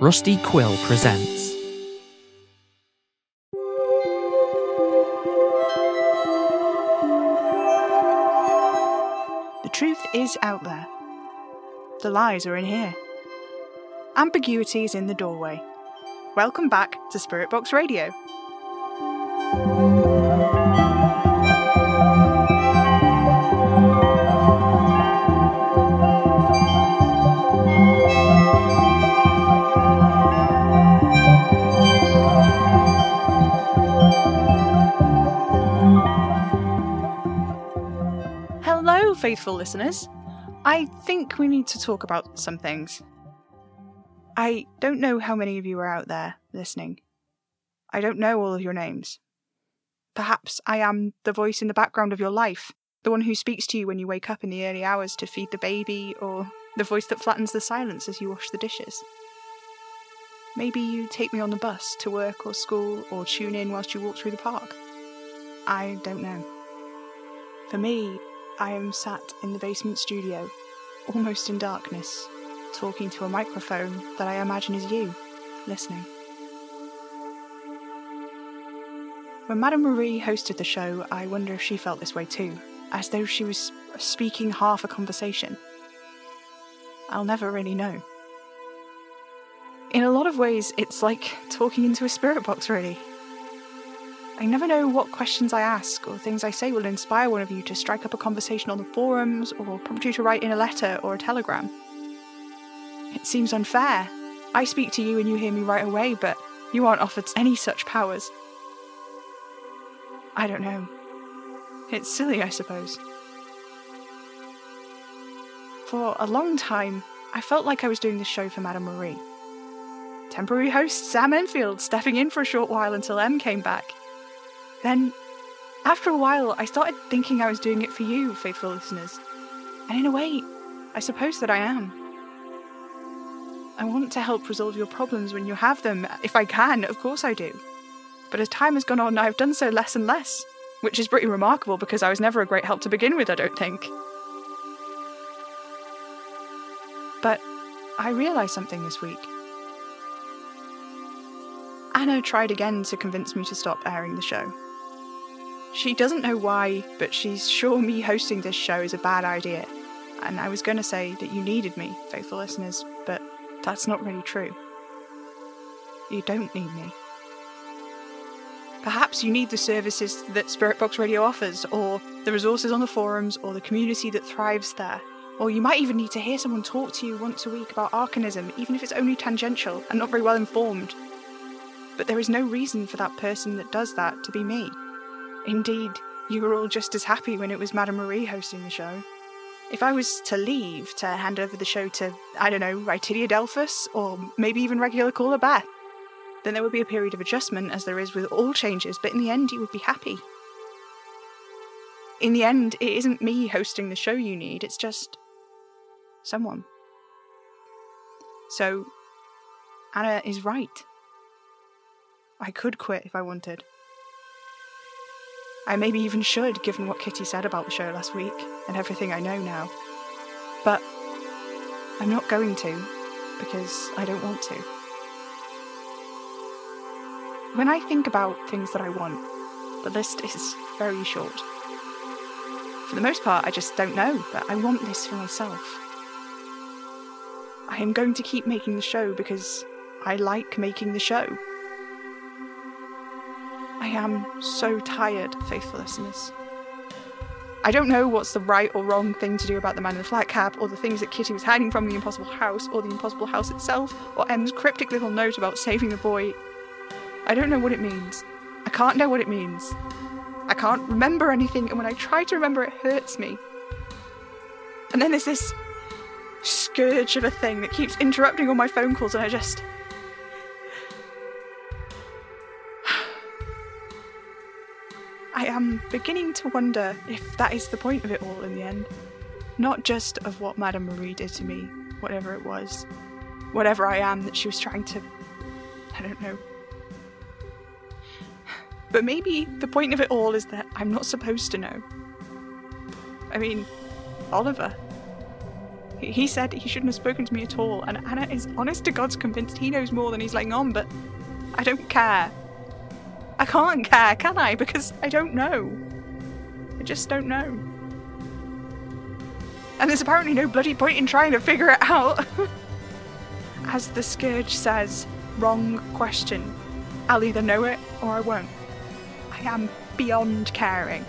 Rusty Quill presents. The truth is out there. The lies are in here. Ambiguity is in the doorway. Welcome back to Spirit Box Radio. Faithful listeners. I think we need to talk about some things. I don't know how many of you are out there listening. I don't know all of your names. Perhaps I am the voice in the background of your life, the one who speaks to you when you wake up in the early hours to feed the baby, or the voice that flattens the silence as you wash the dishes. Maybe you take me on the bus to work or school, or tune in whilst you walk through the park. I don't know. For me, I am sat in the basement studio, almost in darkness, talking to a microphone that I imagine is you, listening. When Madame Marie hosted the show, I wonder if she felt this way too, as though she was speaking half a conversation. I'll never really know. In a lot of ways, it's like talking into a spirit box, really. I never know what questions I ask or things I say will inspire one of you to strike up a conversation on the forums or prompt you to write in a letter or a telegram. It seems unfair. I speak to you and you hear me right away, but you aren't offered any such powers. I don't know. It's silly, I suppose. For a long time, I felt like I was doing this show for Madame Marie. Temporary host Sam Enfield stepping in for a short while until M came back. Then, after a while, I started thinking I was doing it for you, faithful listeners. And in a way, I suppose that I am. I want to help resolve your problems when you have them. If I can, of course I do. But as time has gone on, I've done so less and less, which is pretty remarkable because I was never a great help to begin with, I don't think. But I realised something this week. Anna tried again to convince me to stop airing the show. She doesn't know why, but she's sure me hosting this show is a bad idea. And I was going to say that you needed me, faithful listeners, but that's not really true. You don't need me. Perhaps you need the services that Spirit Box Radio offers, or the resources on the forums, or the community that thrives there. Or you might even need to hear someone talk to you once a week about arcanism, even if it's only tangential and not very well informed. But there is no reason for that person that does that to be me. Indeed, you were all just as happy when it was Madame Marie hosting the show. If I was to leave to hand over the show to, I don't know, Rytidia Delphus, or maybe even regular caller Beth, then there would be a period of adjustment, as there is with all changes, but in the end, you would be happy. In the end, it isn't me hosting the show you need, it's just someone. So, Anna is right. I could quit if I wanted. I maybe even should, given what Kitty said about the show last week and everything I know now. But I'm not going to, because I don't want to. When I think about things that I want, the list is very short. For the most part, I just don't know, but I want this for myself. I am going to keep making the show because I like making the show. I am so tired, faithful listeners. I don't know what's the right or wrong thing to do about the man in the flat cap, or the things that Kitty was hiding from the impossible house, or the impossible house itself, or M's cryptic little note about saving the boy. I don't know what it means. I can't know what it means. I can't remember anything, and when I try to remember, it hurts me. And then there's this scourge of a thing that keeps interrupting all my phone calls, and I just. I am beginning to wonder if that is the point of it all in the end. Not just of what Madame Marie did to me, whatever it was, whatever I am that she was trying to. I don't know. But maybe the point of it all is that I'm not supposed to know. I mean, Oliver. He said he shouldn't have spoken to me at all, and Anna is honest to God's convinced he knows more than he's letting on, but I don't care. I can't care, can I? Because I don't know. I just don't know. And there's apparently no bloody point in trying to figure it out. As the Scourge says, wrong question. I'll either know it or I won't. I am beyond caring.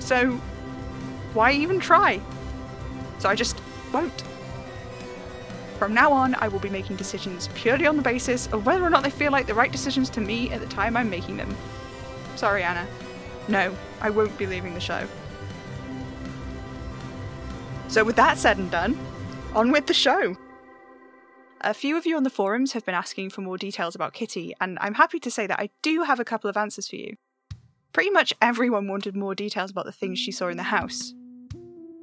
So, why even try? So I just won't. From now on, I will be making decisions purely on the basis of whether or not they feel like the right decisions to me at the time I'm making them. Sorry, Anna. No, I won't be leaving the show. So, with that said and done, on with the show. A few of you on the forums have been asking for more details about Kitty, and I'm happy to say that I do have a couple of answers for you. Pretty much everyone wanted more details about the things she saw in the house.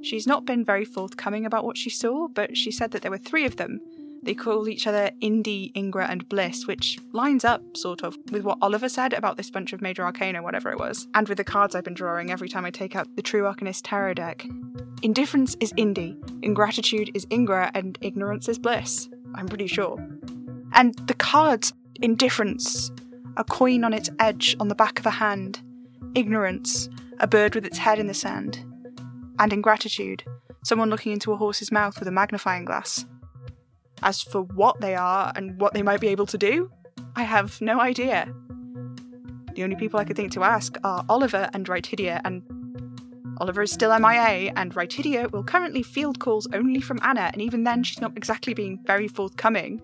She's not been very forthcoming about what she saw, but she said that there were three of them. They call each other Indy, Ingra, and Bliss, which lines up, sort of, with what Oliver said about this bunch of Major Arcana, whatever it was, and with the cards I've been drawing every time I take out the True Arcanist Tarot deck. Indifference is Indy, ingratitude is Ingra, and ignorance is Bliss. I'm pretty sure. And the cards, indifference, a coin on its edge on the back of a hand, ignorance, a bird with its head in the sand, and ingratitude, someone looking into a horse's mouth with a magnifying glass. As for what they are and what they might be able to do, I have no idea. The only people I could think to ask are Oliver and Rytidia, and Oliver is still MIA, and Rytidia will currently field calls only from Anna, and even then she's not exactly being very forthcoming.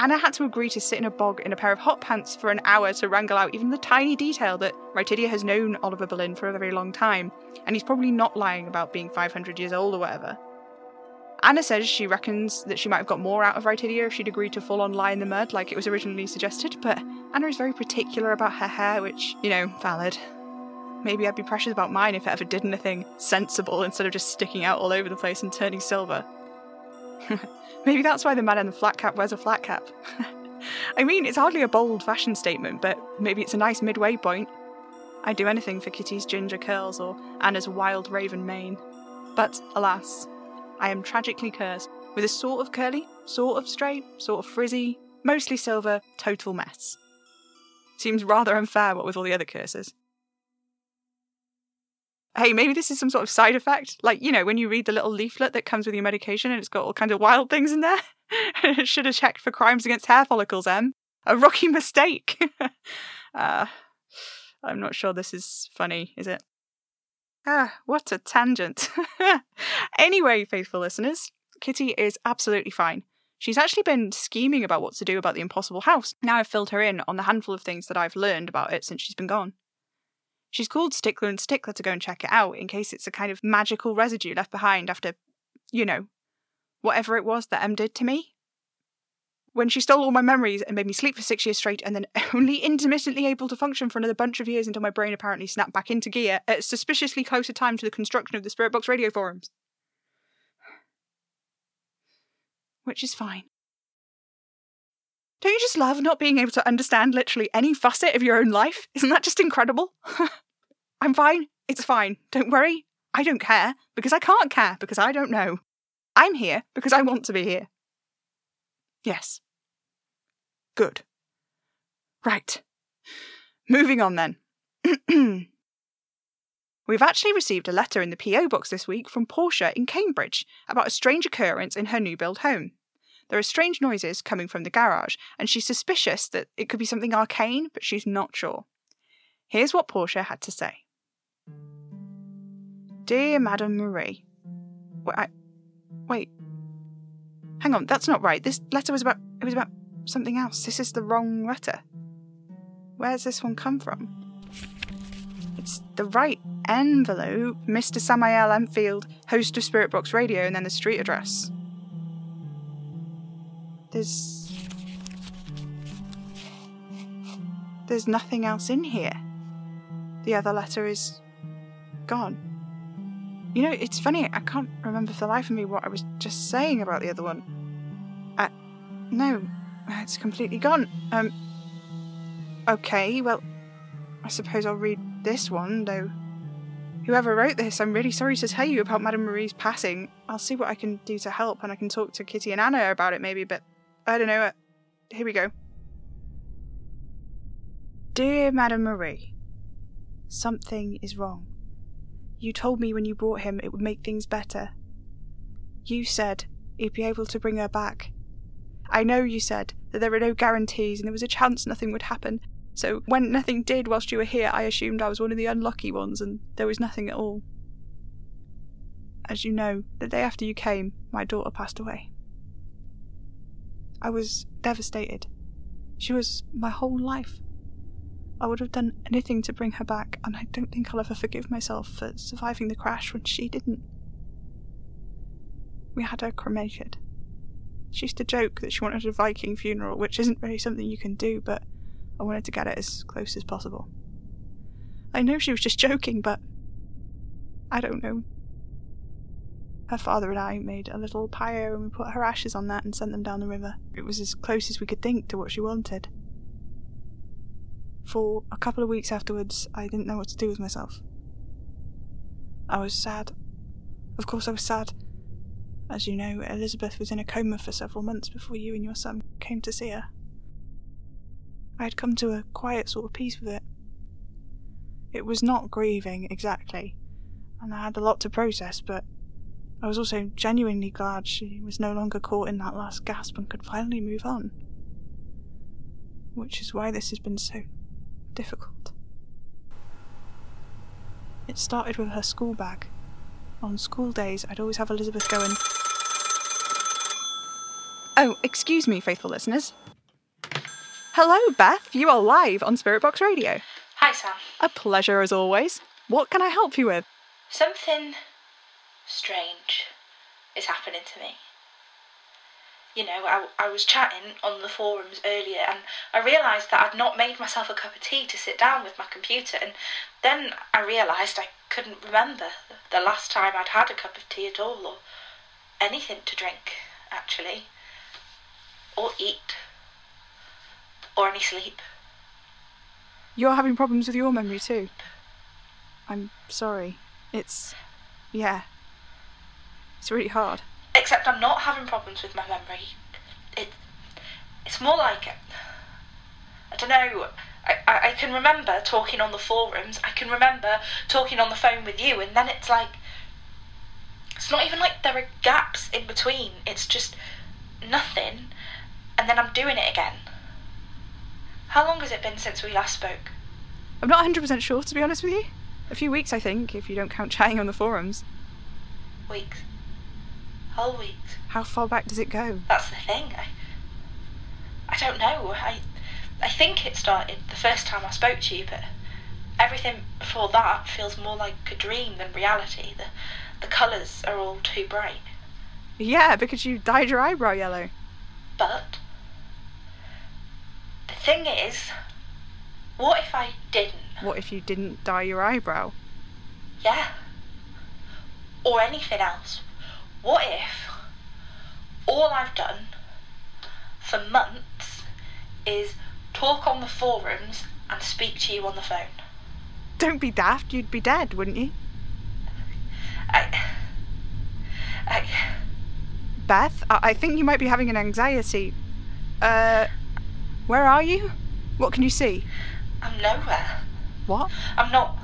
Anna had to agree to sit in a bog in a pair of hot pants for an hour to wrangle out even the tiny detail that Rytidia has known Oliver Boleyn for a very long time, and he's probably not lying about being 500 years old or whatever. Anna says she reckons that she might have got more out of Rytidia if she'd agreed to full on lie in the mud like it was originally suggested, but Anna is very particular about her hair, which, you know, valid. Maybe I'd be precious about mine if it ever did anything sensible instead of just sticking out all over the place and turning silver. Maybe that's why the man in the flat cap wears a flat cap. I mean, it's hardly a bold fashion statement, but maybe it's a nice midway point. I'd do anything for Kitty's ginger curls or Anna's wild raven mane. But alas, I am tragically cursed with a sort of curly, sort of straight, sort of frizzy, mostly silver, total mess. Seems rather unfair what with all the other curses hey, maybe this is some sort of side effect. Like, you know, when you read the little leaflet that comes with your medication and it's got all kinds of wild things in there. Should have checked for crimes against hair follicles, Em. A mistake. uh, I'm not sure this is funny, is it? Ah, what a tangent. anyway, faithful listeners, Kitty is absolutely fine. She's actually been scheming about what to do about the impossible house. Now I've filled her in on the handful of things that I've learned about it since she's been gone. She's called Stickler and Stickler to go and check it out in case it's a kind of magical residue left behind after, you know, whatever it was that Em did to me. When she stole all my memories and made me sleep for six years straight and then only intermittently able to function for another bunch of years until my brain apparently snapped back into gear at suspiciously closer time to the construction of the Spirit Box radio forums. Which is fine. Don't you just love not being able to understand literally any facet of your own life? Isn't that just incredible? I'm fine. It's fine. Don't worry. I don't care because I can't care because I don't know. I'm here because I want to be here. Yes. Good. Right. Moving on then. We've actually received a letter in the PO box this week from Portia in Cambridge about a strange occurrence in her new build home. There are strange noises coming from the garage, and she's suspicious that it could be something arcane, but she's not sure. Here's what Portia had to say Dear Madame Marie, wait, I, wait, hang on, that's not right. This letter was about it was about something else. This is the wrong letter. Where's this one come from? It's the right envelope, Mr. Samael Enfield, host of Spirit Box Radio, and then the street address. There's. There's nothing else in here. The other letter is. gone. You know, it's funny, I can't remember for the life of me what I was just saying about the other one. Uh, no, it's completely gone. Um. Okay, well, I suppose I'll read this one, though. whoever wrote this, I'm really sorry to tell you about Madame Marie's passing. I'll see what I can do to help, and I can talk to Kitty and Anna about it maybe, but I don't know. Uh, here we go. Dear Madame Marie, something is wrong. You told me when you brought him it would make things better. You said you'd be able to bring her back. I know you said that there were no guarantees and there was a chance nothing would happen, so when nothing did whilst you were here, I assumed I was one of the unlucky ones and there was nothing at all. As you know, the day after you came, my daughter passed away. I was devastated. She was my whole life. I would have done anything to bring her back, and I don't think I'll ever forgive myself for surviving the crash when she didn't. We had her cremated. She used to joke that she wanted a Viking funeral, which isn't really something you can do, but I wanted to get it as close as possible. I know she was just joking, but I don't know. Her father and I made a little pyre and we put her ashes on that and sent them down the river. It was as close as we could think to what she wanted. For a couple of weeks afterwards, I didn't know what to do with myself. I was sad. Of course, I was sad. As you know, Elizabeth was in a coma for several months before you and your son came to see her. I had come to a quiet sort of peace with it. It was not grieving exactly, and I had a lot to process, but I was also genuinely glad she was no longer caught in that last gasp and could finally move on. Which is why this has been so difficult. It started with her school bag. On school days, I'd always have Elizabeth going. Oh, excuse me, faithful listeners. Hello, Beth. You are live on Spirit Box Radio. Hi, Sam. A pleasure as always. What can I help you with? Something strange is happening to me. You know, I, I was chatting on the forums earlier and I realised that I'd not made myself a cup of tea to sit down with my computer, and then I realised I couldn't remember the last time I'd had a cup of tea at all, or anything to drink, actually, or eat or any sleep. You're having problems with your memory too. I'm sorry. It's. yeah. It's really hard. Except I'm not having problems with my memory. It. It's more like. I don't know. I, I, I can remember talking on the forums, I can remember talking on the phone with you, and then it's like. It's not even like there are gaps in between, it's just nothing, and then I'm doing it again. How long has it been since we last spoke? I'm not 100% sure, to be honest with you. A few weeks, I think, if you don't count chatting on the forums. Weeks. Whole weeks. How far back does it go? That's the thing. I, I don't know. I, I think it started the first time I spoke to you, but everything before that feels more like a dream than reality. The, the colours are all too bright. Yeah, because you dyed your eyebrow yellow. But the thing is, what if I didn't? What if you didn't dye your eyebrow? Yeah. Or anything else. What if all I've done for months is talk on the forums and speak to you on the phone? Don't be daft, you'd be dead, wouldn't you? I. I. Beth, I, I think you might be having an anxiety. Uh, where are you? What can you see? I'm nowhere. What? I'm not.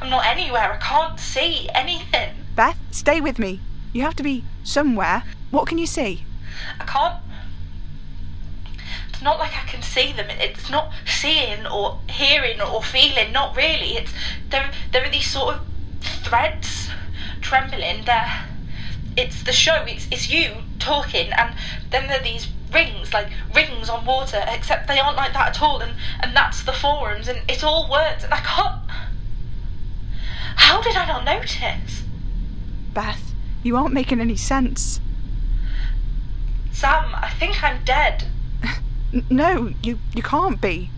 I'm not anywhere. I can't see anything. Beth, stay with me. You have to be somewhere. What can you see? I can't. It's not like I can see them. It's not seeing or hearing or feeling. Not really. It's there. There are these sort of threads trembling. There. It's the show. It's it's you talking, and then there are these rings, like rings on water, except they aren't like that at all, and, and that's the forums, and it's all words, and I can't. How did I not notice? Beth, you aren't making any sense. Sam, I think I'm dead. no, you, you can't be.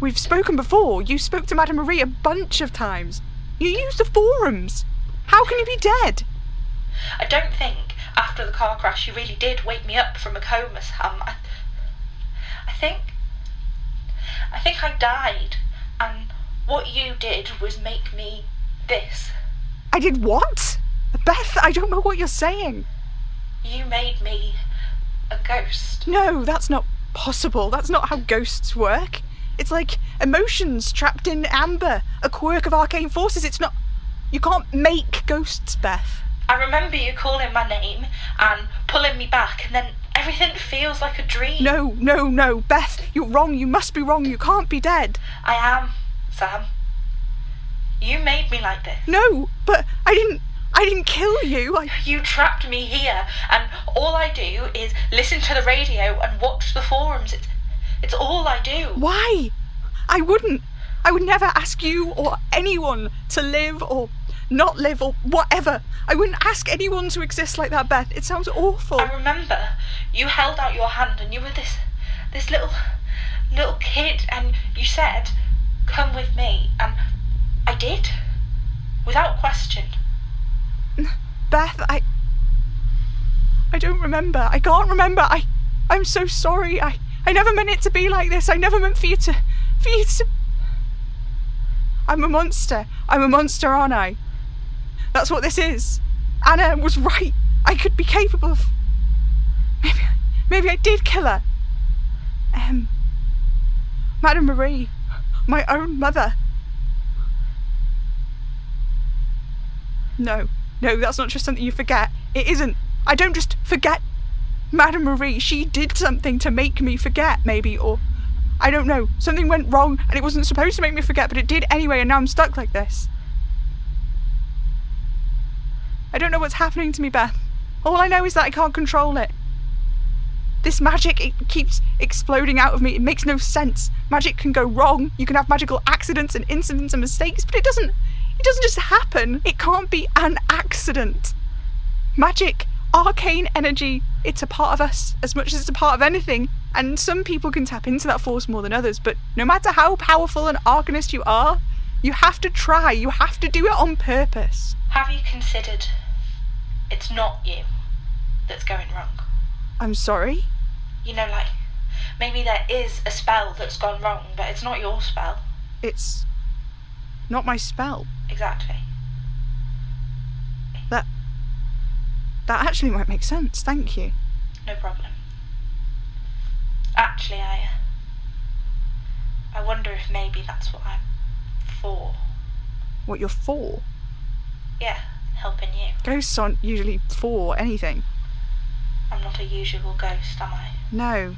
We've spoken before. You spoke to Madame Marie a bunch of times. You used the forums. How can you be dead? I don't think after the car crash, you really did wake me up from a coma, Sam. I, I think. I think I died, and what you did was make me this. I did what? Beth, I don't know what you're saying. You made me a ghost. No, that's not possible. That's not how ghosts work. It's like emotions trapped in amber, a quirk of arcane forces. It's not. You can't make ghosts, Beth. I remember you calling my name and pulling me back, and then everything feels like a dream. No, no, no. Beth, you're wrong. You must be wrong. You can't be dead. I am, Sam. You made me like this. No, but I didn't. I didn't kill you. I. You trapped me here, and all I do is listen to the radio and watch the forums. It's, it's all I do. Why? I wouldn't. I would never ask you or anyone to live or not live or whatever. I wouldn't ask anyone to exist like that, Beth. It sounds awful. I remember you held out your hand and you were this, this little, little kid, and you said, "Come with me," and I did, without question. Beth, I. I don't remember. I can't remember. I. I'm so sorry. I. I never meant it to be like this. I never meant for you to. For you to. I'm a monster. I'm a monster, aren't I? That's what this is. Anna was right. I could be capable of. Maybe. Maybe I did kill her. Um. Madame Marie. My own mother. No. No, that's not just something you forget. It isn't. I don't just forget Madame Marie. She did something to make me forget, maybe, or I don't know. Something went wrong and it wasn't supposed to make me forget, but it did anyway, and now I'm stuck like this. I don't know what's happening to me, Beth. All I know is that I can't control it. This magic, it keeps exploding out of me. It makes no sense. Magic can go wrong. You can have magical accidents and incidents and mistakes, but it doesn't it doesn't just happen. It can't be an accident. Magic, arcane energy, it's a part of us as much as it's a part of anything. And some people can tap into that force more than others, but no matter how powerful an arcanist you are, you have to try. You have to do it on purpose. Have you considered it's not you that's going wrong? I'm sorry? You know, like, maybe there is a spell that's gone wrong, but it's not your spell. It's not my spell. Exactly. That. That actually might make sense, thank you. No problem. Actually, I. Uh, I wonder if maybe that's what I'm for. What you're for? Yeah, helping you. Ghosts aren't usually for anything. I'm not a usual ghost, am I? No,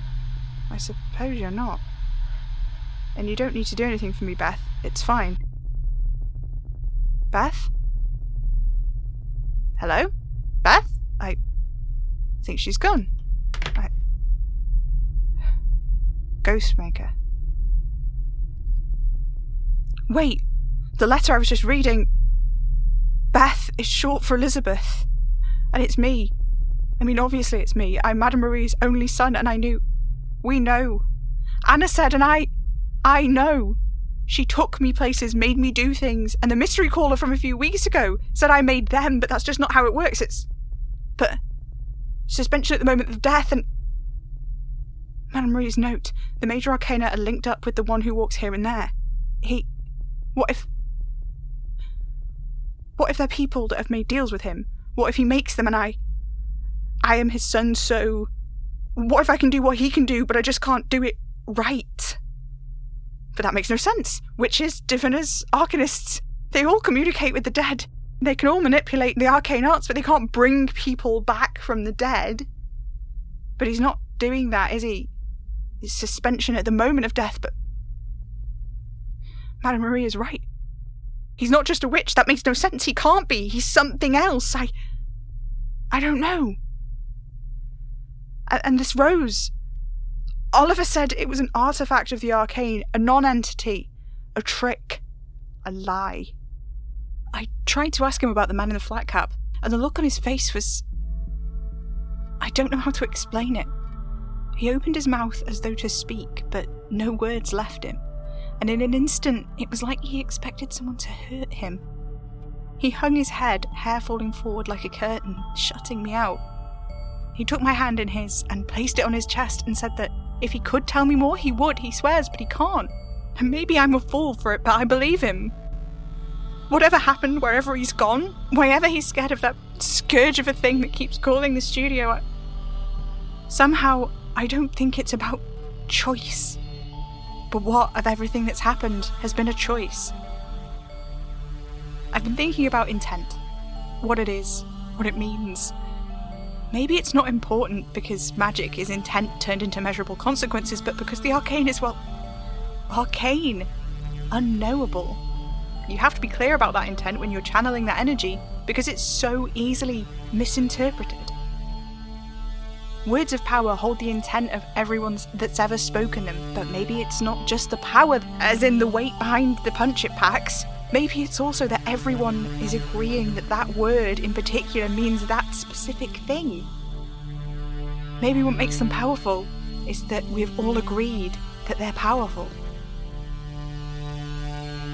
I suppose you're not. And you don't need to do anything for me, Beth. It's fine. Beth? Hello? Beth? I think she's gone. I... Ghostmaker. Wait, the letter I was just reading. Beth is short for Elizabeth. And it's me. I mean, obviously it's me. I'm Madame Marie's only son, and I knew. We know. Anna said, and I. I know. She took me places, made me do things, and the mystery caller from a few weeks ago said I made them, but that's just not how it works. It's. But. Suspension at the moment of death and. Madame Marie's note. The major arcana are linked up with the one who walks here and there. He. What if. What if they're people that have made deals with him? What if he makes them and I. I am his son, so. What if I can do what he can do, but I just can't do it right? But that makes no sense. Witches, diviners, arcanists, they all communicate with the dead. They can all manipulate the arcane arts, but they can't bring people back from the dead. But he's not doing that, is he? His suspension at the moment of death, but. Madame Marie is right. He's not just a witch. That makes no sense. He can't be. He's something else. I. I don't know. And this rose. Oliver said it was an artifact of the arcane, a non entity, a trick, a lie. I tried to ask him about the man in the flat cap, and the look on his face was. I don't know how to explain it. He opened his mouth as though to speak, but no words left him, and in an instant it was like he expected someone to hurt him. He hung his head, hair falling forward like a curtain, shutting me out. He took my hand in his and placed it on his chest and said that if he could tell me more, he would, he swears, but he can't. And maybe I'm a fool for it, but I believe him. whatever happened, wherever he's gone, whenever he's scared of that scourge of a thing that keeps calling the studio, I... somehow I don't think it's about choice. But what of everything that's happened has been a choice? I've been thinking about intent. What it is, what it means. Maybe it's not important because magic is intent turned into measurable consequences, but because the arcane is, well, arcane, unknowable. You have to be clear about that intent when you're channeling that energy because it's so easily misinterpreted. Words of power hold the intent of everyone that's ever spoken them, but maybe it's not just the power, as in the weight behind the punch it packs. Maybe it's also that everyone is agreeing that that word in particular means that specific thing. Maybe what makes them powerful is that we've all agreed that they're powerful.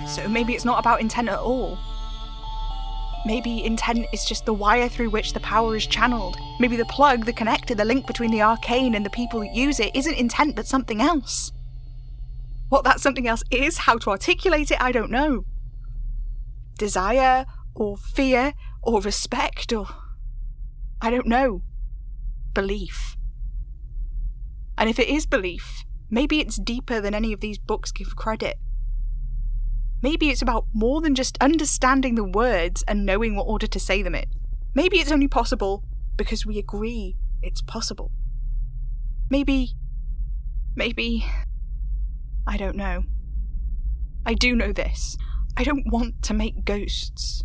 So maybe it's not about intent at all. Maybe intent is just the wire through which the power is channeled. Maybe the plug, the connector, the link between the arcane and the people that use it isn't intent but something else. What that something else is, how to articulate it, I don't know. Desire, or fear, or respect, or. I don't know. Belief. And if it is belief, maybe it's deeper than any of these books give credit. Maybe it's about more than just understanding the words and knowing what order to say them in. Maybe it's only possible because we agree it's possible. Maybe. Maybe. I don't know. I do know this. I don't want to make ghosts.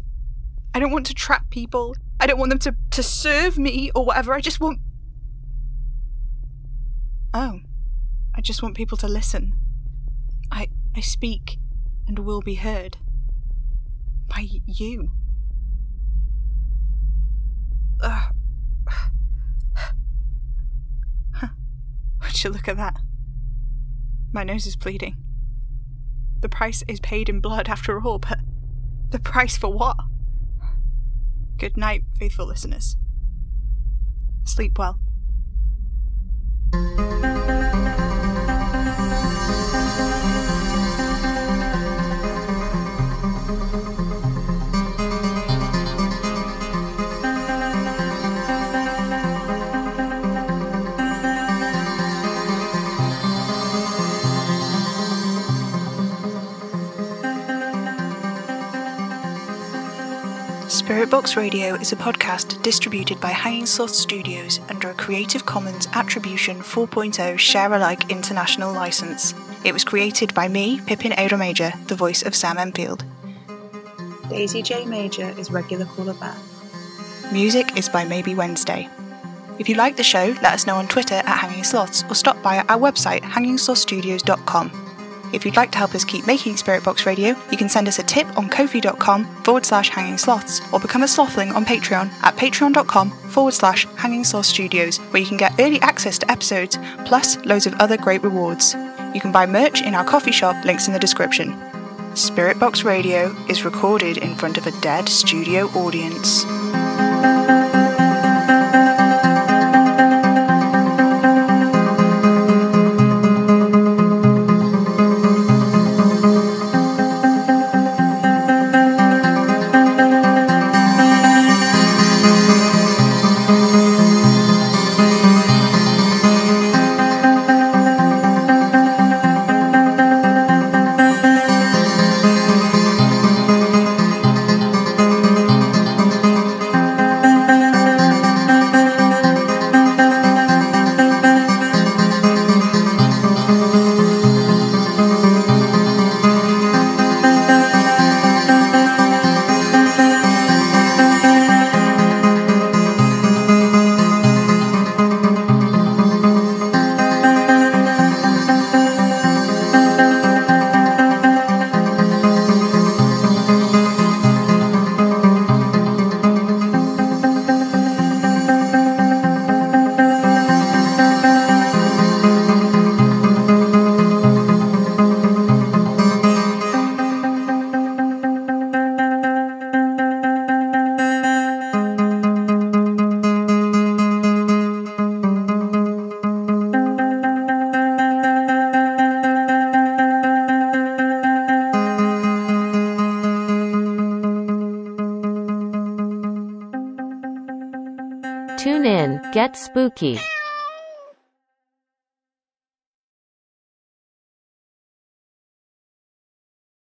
I don't want to trap people. I don't want them to, to serve me or whatever. I just want. Oh. I just want people to listen. I I speak and will be heard by you. Ugh. Would you look at that? My nose is bleeding. The price is paid in blood after all, but the price for what? Good night, faithful listeners. Sleep well. Spirit Box Radio is a podcast distributed by Hanging Sloth Studios under a Creative Commons Attribution 4.0 Share Alike International license. It was created by me, Pippin Ada Major, the voice of Sam Enfield. Daisy J. Major is regular caller Beth. Music is by Maybe Wednesday. If you like the show, let us know on Twitter at Hanging Sloths or stop by our website hangingslothstudios.com. If you'd like to help us keep making Spirit Box Radio, you can send us a tip on ko-fi.com forward slash hanging sloths or become a slothling on Patreon at patreon.com forward slash hanging sloth studios, where you can get early access to episodes plus loads of other great rewards. You can buy merch in our coffee shop, links in the description. Spirit Box Radio is recorded in front of a dead studio audience. Spooky.